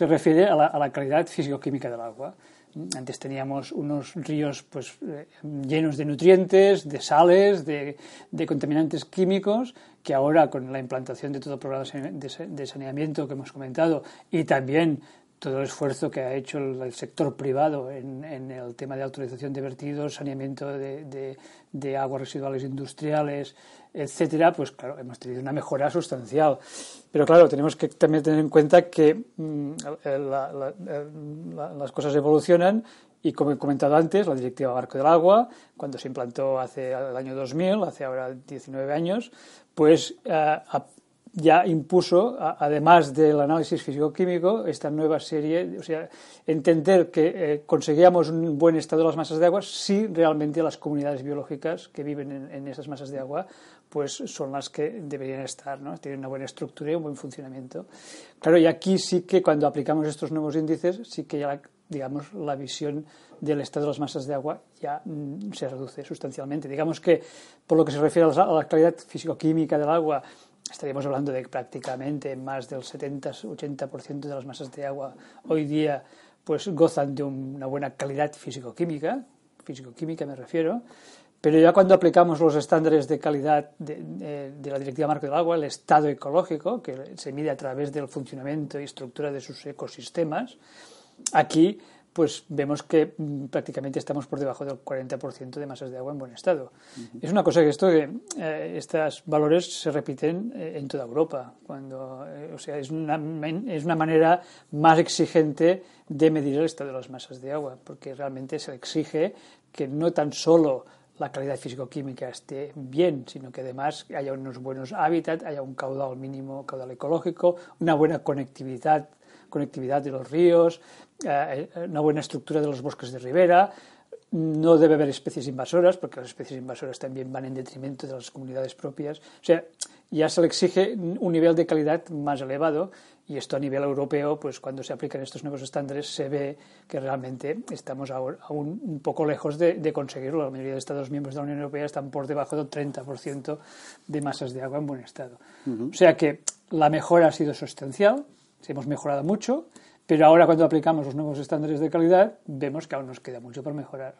se refiere a la, calidad físico-química del agua. Antes teníamos unos ríos pues, eh, llenos de nutrientes, de sales, de, contaminantes químicos, que ahora con la implantación de todo el programa de saneamiento que hemos comentado y también todo el esfuerzo que ha hecho el, sector privado en, el tema de autorización de vertidos, saneamiento de, aguas residuales industriales, etcétera, pues claro, hemos tenido una mejora sustancial. Pero claro, tenemos que también tener en cuenta que mm, las cosas evolucionan y como he comentado antes, la Directiva Barco del Agua, cuando se implantó hace el año 2000, hace ahora 19 años, pues eh, ya impuso, además del análisis físico-químico, esta nueva serie, o sea, entender que eh, conseguíamos un buen estado de las masas de agua si realmente las comunidades biológicas que viven en, esas masas de agua pues son las que deberían estar, ¿no? Tienen una buena estructura y un buen funcionamiento. Claro, y aquí sí que cuando aplicamos estos nuevos índices, sí que ya, digamos, la visión del estado de las masas de agua ya mm, se reduce sustancialmente. Digamos que, por lo que se refiere a la calidad físico-química del agua, estaríamos hablando de prácticamente más del 70-80% de las masas de agua hoy día pues gozan de una buena calidad físico-química, físico-química me refiero, pero ya cuando aplicamos los estándares de calidad de, de, la Directiva Marco del Agua, el estado ecológico, que se mide a través del funcionamiento y estructura de sus ecosistemas, aquí pues vemos que mm, prácticamente estamos por debajo del 40% de masas de agua en buen estado. Es una cosa que esto eh, estos valores se repiten eh, en toda Europa, cuando, eh, o sea, es una, es una manera más exigente de medir el estado de las masas de agua, porque realmente se exige que no tan solo la calidad físico-química esté bien, sino que además haya unos buenos hábitats, haya un caudal mínimo, caudal ecológico, una buena conectividad conectividad de los ríos, eh, eh, una buena estructura de los bosques de ribera. No debe haber especies invasoras, porque las especies invasoras también van en detrimento de las comunidades propias. O sea, ya se le exige un nivel de calidad más elevado y esto a nivel europeo, pues cuando se aplican estos nuevos estándares se ve que realmente estamos aún un poco lejos de, conseguirlo. La mayoría de Estados miembros de la Unión Europea están por debajo del 30% de masas de agua en buen estado. O sea que la mejora ha sido sustancial, hemos mejorado mucho, pero ahora cuando aplicamos los nuevos estándares de calidad vemos que aún nos queda mucho por mejorar.